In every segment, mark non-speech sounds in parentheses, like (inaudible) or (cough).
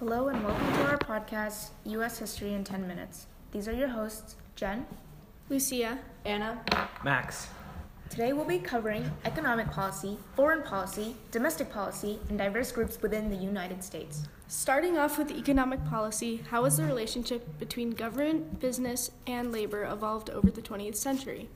Hello and welcome to our podcast, U.S. History in 10 Minutes. These are your hosts, Jen. Lucia. Anna. Max. Today we'll be covering economic policy, foreign policy, domestic policy, and diverse groups within the United States. Starting off with economic policy, how has the relationship between government, business, and labor evolved over the 20th century?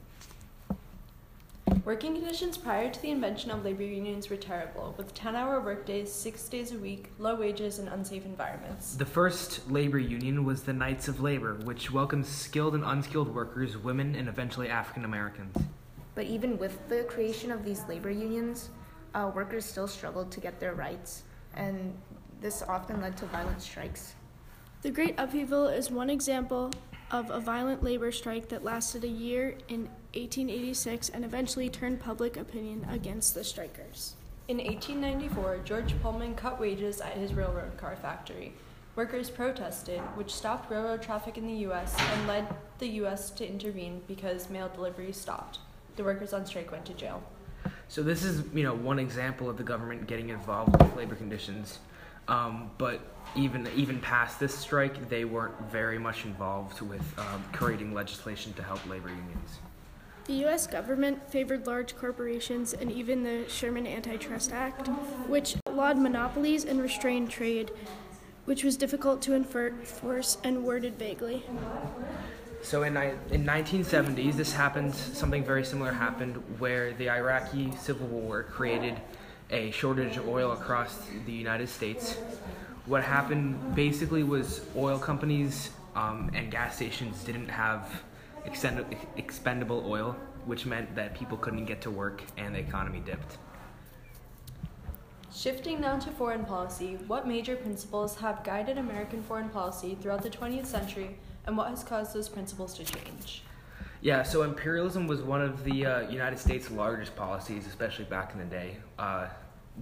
Working conditions prior to the invention of labor unions were terrible, with 10 hour workdays, six days a week, low wages, and unsafe environments. The first labor union was the Knights of Labor, which welcomed skilled and unskilled workers, women, and eventually African Americans. But even with the creation of these labor unions, uh, workers still struggled to get their rights, and this often led to violent strikes. The Great Upheaval is one example of a violent labor strike that lasted a year in 1886 and eventually turned public opinion against the strikers. In 1894, George Pullman cut wages at his railroad car factory. Workers protested, which stopped railroad traffic in the U.S. and led the U.S. to intervene because mail delivery stopped. The workers on strike went to jail. So this is, you know, one example of the government getting involved with labor conditions. Um, but even even past this strike, they weren't very much involved with um, creating legislation to help labor unions. The U.S. government favored large corporations and even the Sherman Antitrust Act, which outlawed monopolies and restrained trade, which was difficult to enforce and worded vaguely. So in, in 1970s, this happened. Something very similar happened where the Iraqi civil war created a shortage of oil across the United States. What happened basically was oil companies um, and gas stations didn't have expendable oil, which meant that people couldn't get to work and the economy dipped. Shifting now to foreign policy, what major principles have guided American foreign policy throughout the 20th century and what has caused those principles to change? Yeah, so imperialism was one of the uh, United States' largest policies, especially back in the day, uh,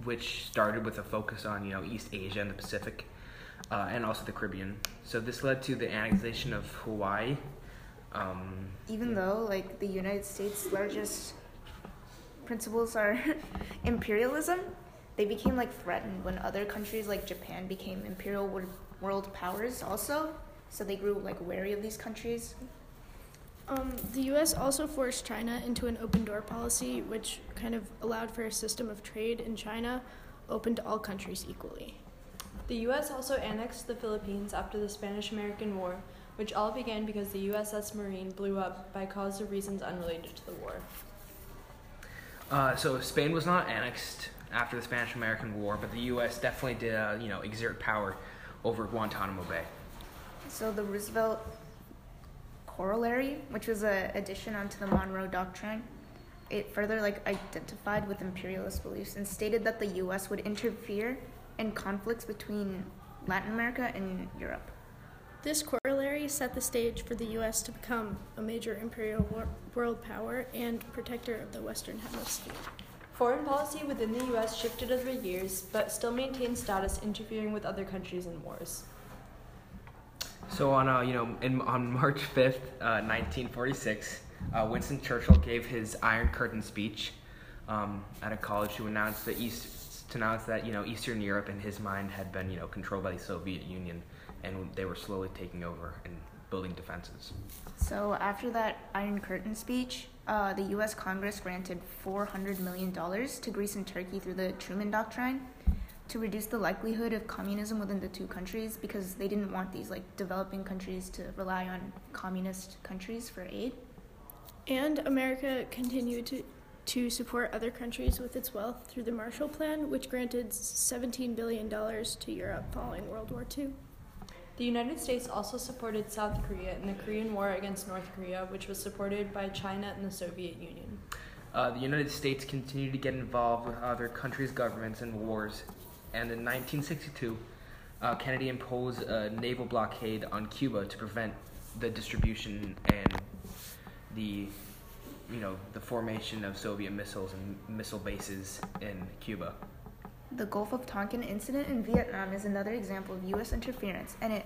which started with a focus on you know East Asia and the Pacific, uh, and also the Caribbean. So this led to the annexation of Hawaii. Um, Even though like the United States' largest principles are (laughs) imperialism, they became like threatened when other countries like Japan became imperial world powers also. So they grew like wary of these countries. Um, the U.S. also forced China into an open door policy, which kind of allowed for a system of trade in China open to all countries equally. The U.S. also annexed the Philippines after the Spanish American War, which all began because the USS Maine blew up by cause of reasons unrelated to the war. Uh, so Spain was not annexed after the Spanish American War, but the U.S. definitely did, uh, you know, exert power over Guantanamo Bay. So the Roosevelt Corollary, which was an addition onto the Monroe Doctrine, it further like identified with imperialist beliefs and stated that the U.S. would interfere in conflicts between Latin America and Europe. This corollary set the stage for the U.S. to become a major imperial wor- world power and protector of the Western Hemisphere. Foreign policy within the U.S. shifted over years, but still maintained status interfering with other countries in wars. So on uh, you know in, on March fifth, uh, nineteen forty six, uh, Winston Churchill gave his Iron Curtain speech um, at a college to announce the East to announce that you know Eastern Europe in his mind had been you know controlled by the Soviet Union, and they were slowly taking over and building defenses. So after that Iron Curtain speech, uh, the U.S. Congress granted four hundred million dollars to Greece and Turkey through the Truman Doctrine to reduce the likelihood of communism within the two countries because they didn't want these like developing countries to rely on communist countries for aid. And America continued to to support other countries with its wealth through the Marshall Plan, which granted $17 billion to Europe following World War II. The United States also supported South Korea in the Korean War against North Korea, which was supported by China and the Soviet Union. Uh, the United States continued to get involved with other countries' governments in wars and in 1962, uh, Kennedy imposed a naval blockade on Cuba to prevent the distribution and the you know the formation of Soviet missiles and missile bases in Cuba. The Gulf of Tonkin incident in Vietnam is another example of U.S. interference, and it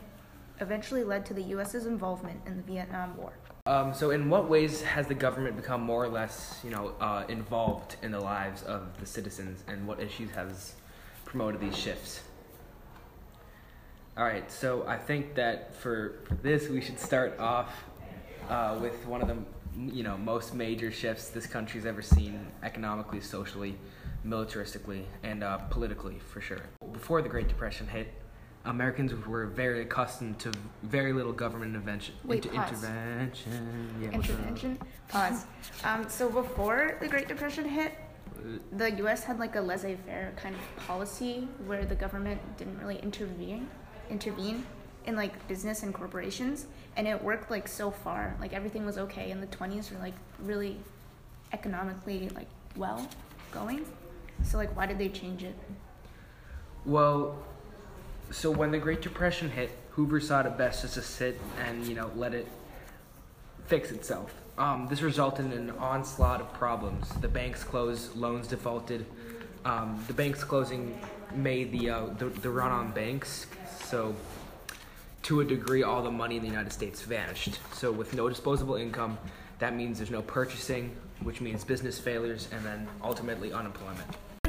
eventually led to the U.S.'s involvement in the Vietnam War. Um, so, in what ways has the government become more or less, you know, uh, involved in the lives of the citizens, and what issues has promoted these shifts? All right, so I think that for, this we should start off uh, with one of the you know most major shifts this country's ever seen economically, socially, militaristically, and uh, politically for sure. Before the Great Depression hit, Americans were very accustomed to very little government intervention. Wait, inter- pause. intervention. Yeah. Intervention. Pause. Um, so before the Great Depression hit, the U.S. had like a laissez-faire kind of policy where the government didn't really intervene, intervene in like business and corporations, and it worked like so far. Like everything was okay, and the 20s were like really economically like well going. So like, why did they change it? Well, so when the Great Depression hit, Hoover saw it best just to sit and you know let it fix itself. Um, this resulted in an onslaught of problems. The banks closed, loans defaulted. Um, the banks closing made the, uh, the the run on banks. So, to a degree, all the money in the United States vanished. So, with no disposable income, that means there's no purchasing, which means business failures, and then ultimately unemployment.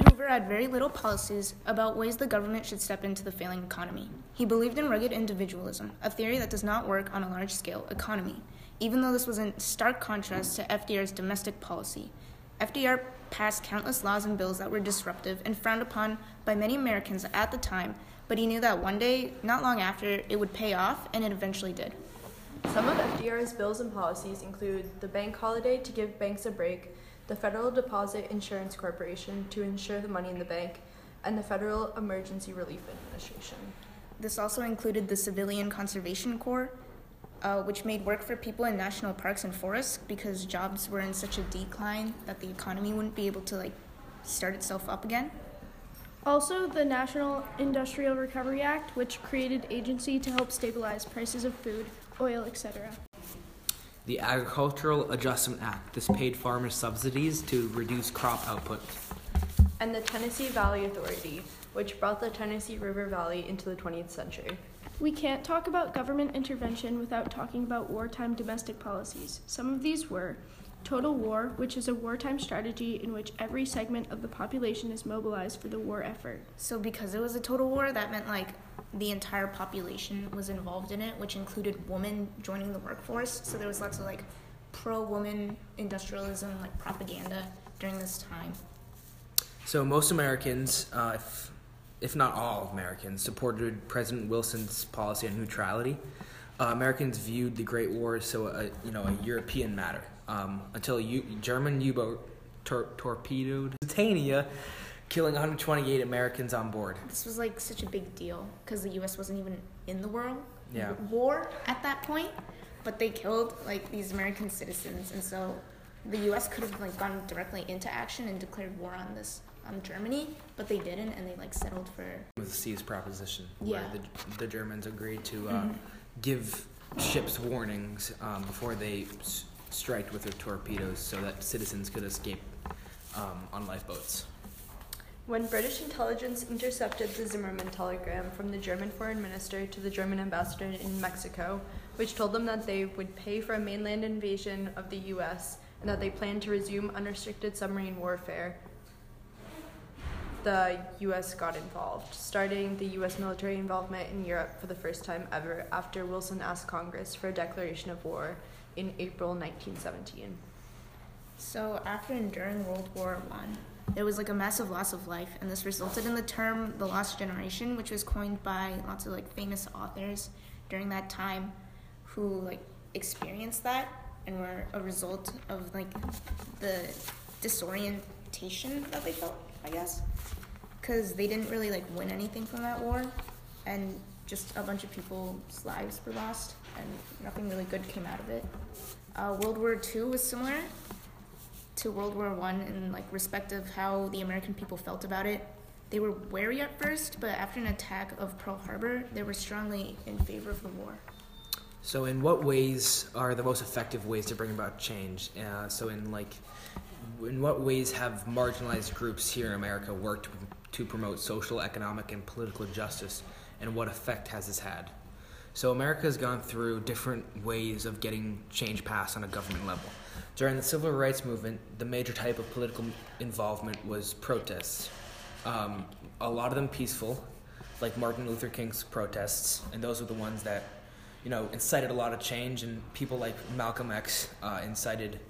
Hoover had very little policies about ways the government should step into the failing economy. He believed in rugged individualism, a theory that does not work on a large scale economy, even though this was in stark contrast to FDR's domestic policy. FDR passed countless laws and bills that were disruptive and frowned upon by many Americans at the time, but he knew that one day, not long after, it would pay off, and it eventually did. Some of FDR's bills and policies include the bank holiday to give banks a break, the Federal Deposit Insurance Corporation to insure the money in the bank, and the Federal Emergency Relief Administration. This also included the Civilian Conservation Corps, uh, which made work for people in national parks and forests because jobs were in such a decline that the economy wouldn't be able to like start itself up again. Also, the National Industrial Recovery Act, which created agency to help stabilize prices of food, oil, etc. The Agricultural Adjustment Act. This paid farmers subsidies to reduce crop output. And the Tennessee Valley Authority, which brought the Tennessee River Valley into the 20th century. We can't talk about government intervention without talking about wartime domestic policies. Some of these were Total War, which is a wartime strategy in which every segment of the population is mobilized for the war effort. So because it was a total war, that meant like the entire population was involved in it, which included women joining the workforce. So there was lots of like pro-woman industrialism, like propaganda during this time. So most Americans, uh, if, if not all Americans, supported President Wilson's policy on neutrality. Uh, Americans viewed the Great War as so a, you know a European matter um, until a U- German U-boat tor- torpedoed Lusitania, killing 128 Americans on board. This was like such a big deal because the U.S. wasn't even in the world Yeah. war at that point, but they killed like these American citizens, and so the U.S. could have like gone directly into action and declared war on this on Germany, but they didn't, and they like settled for the Seas proposition, Yeah. where the, the Germans agreed to uh, give ships warnings um, before they s- striked with their torpedoes, so that citizens could escape um, on lifeboats. When British intelligence intercepted the Zimmermann telegram from the German foreign minister to the German ambassador in Mexico, which told them that they would pay for a mainland invasion of the U.S. and that they planned to resume unrestricted submarine warfare, the U.S. got involved, starting the U.S. military involvement in Europe for the first time ever after Wilson asked Congress for a declaration of war in April 1917. So after enduring World War One, there was like a massive loss of life, and this resulted in the term "the lost generation," which was coined by lots of like famous authors during that time, who like experienced that and were a result of like the disorientation that they felt, I guess, because they didn't really like win anything from that war, and just a bunch of people's lives were lost, and nothing really good came out of it. Uh, World War II was similar to World War One in like respect of how the American people felt about it. They were wary at first, but after an attack of Pearl Harbor, they were strongly in favor of the war. So, in what ways are the most effective ways to bring about change? Uh, so, in like, in what ways have marginalized groups here in America worked to promote social, economic, and political justice, and what effect has this had? So, America has gone through different ways of getting change passed on a government level. During the civil rights movement, the major type of political involvement was protests. Um, a lot of them peaceful, like Martin Luther King's protests, and those were the ones that, you know, incited a lot of change. And people like Malcolm X uh, incited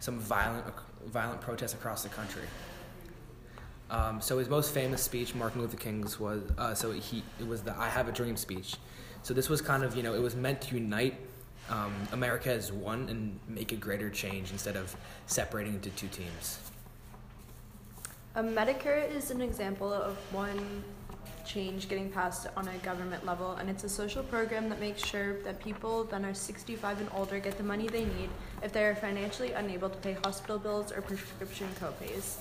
some violent violent protests across the country. Um, so his most famous speech, Martin Luther King's, was uh, so he it was the "I Have a Dream" speech. So this was kind of you know it was meant to unite um, America as one and make a greater change instead of separating into two teams. Um, Medicare is an example of one change getting passed on a government level, and it's a social program that makes sure that people that are 65 and older get the money they need if they are financially unable to pay hospital bills or prescription copays.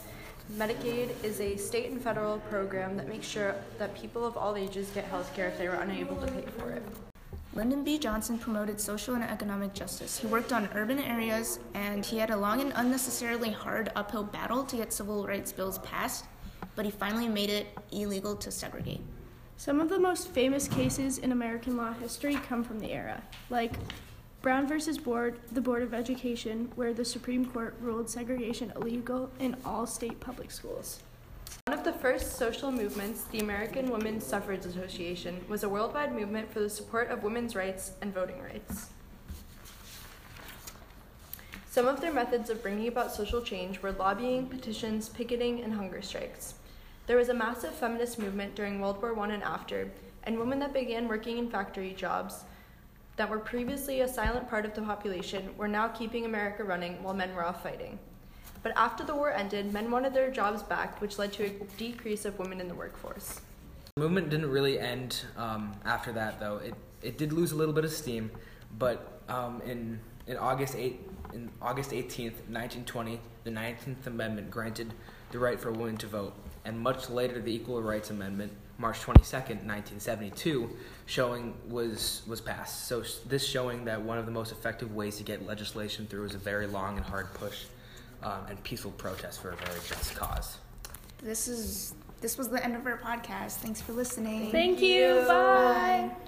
Medicaid is a state and federal program that makes sure that people of all ages get health care if they were unable to pay for it. Lyndon B. Johnson promoted social and economic justice. He worked on urban areas, and he had a long and unnecessarily hard uphill battle to get civil rights bills passed, but he finally made it illegal to segregate. Some of the most famous cases in American law history come from the era, like Brown versus Board, the Board of Education, where the Supreme Court ruled segregation illegal in all state public schools. One of the first social movements, the American Women's Suffrage Association, was a worldwide movement for the support of women's rights and voting rights. Some of their methods of bringing about social change were lobbying, petitions, picketing, and hunger strikes. There was a massive feminist movement during World War I and after, and women that began working in factory jobs that were previously a silent part of the population were now keeping America running while men were off fighting. But after the war ended, men wanted their jobs back, which led to a decrease of women in the workforce. The movement didn't really end um, after that, though. It it did lose a little bit of steam, but um, in in August eight in August eighteenth, nineteen twenty, the Nineteenth Amendment granted the right for women to vote, and much later, the Equal Rights Amendment, March twenty second, nineteen seventy two, showing was was passed. So this showing that one of the most effective ways to get legislation through is a very long and hard push, um, and peaceful protest for a very just cause. This is this was the end of our podcast. Thanks for listening. Thank you. Bye. Bye.